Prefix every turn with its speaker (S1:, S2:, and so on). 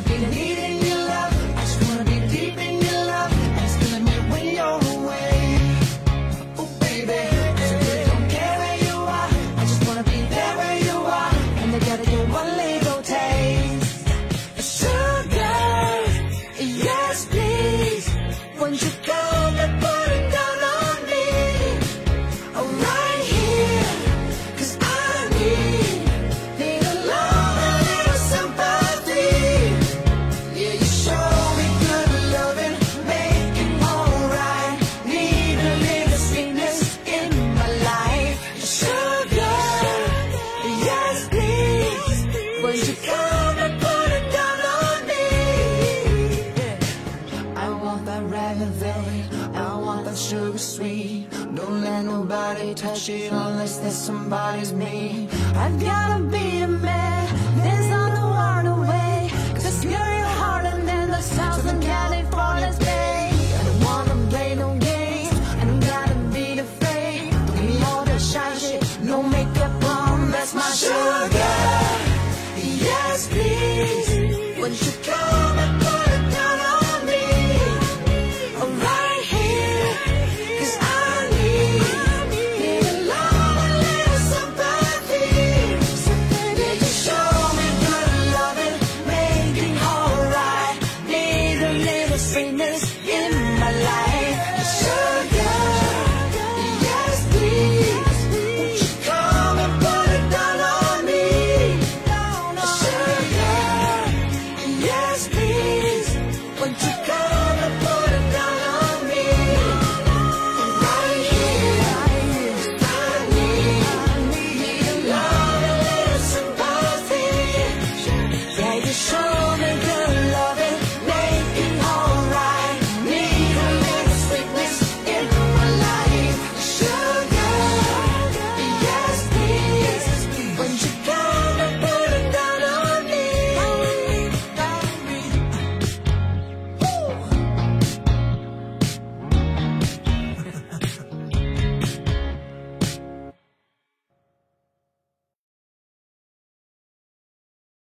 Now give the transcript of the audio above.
S1: gonna be the leader. Touch it unless that somebody's me. I've gotta be a man, there's no one away. Cause you're harder than the thousand California's bay. I don't wanna play no games, I don't gotta be afraid. Don't need all that shine shit, no makeup on, that's my sugar. Yes, please. Won't you show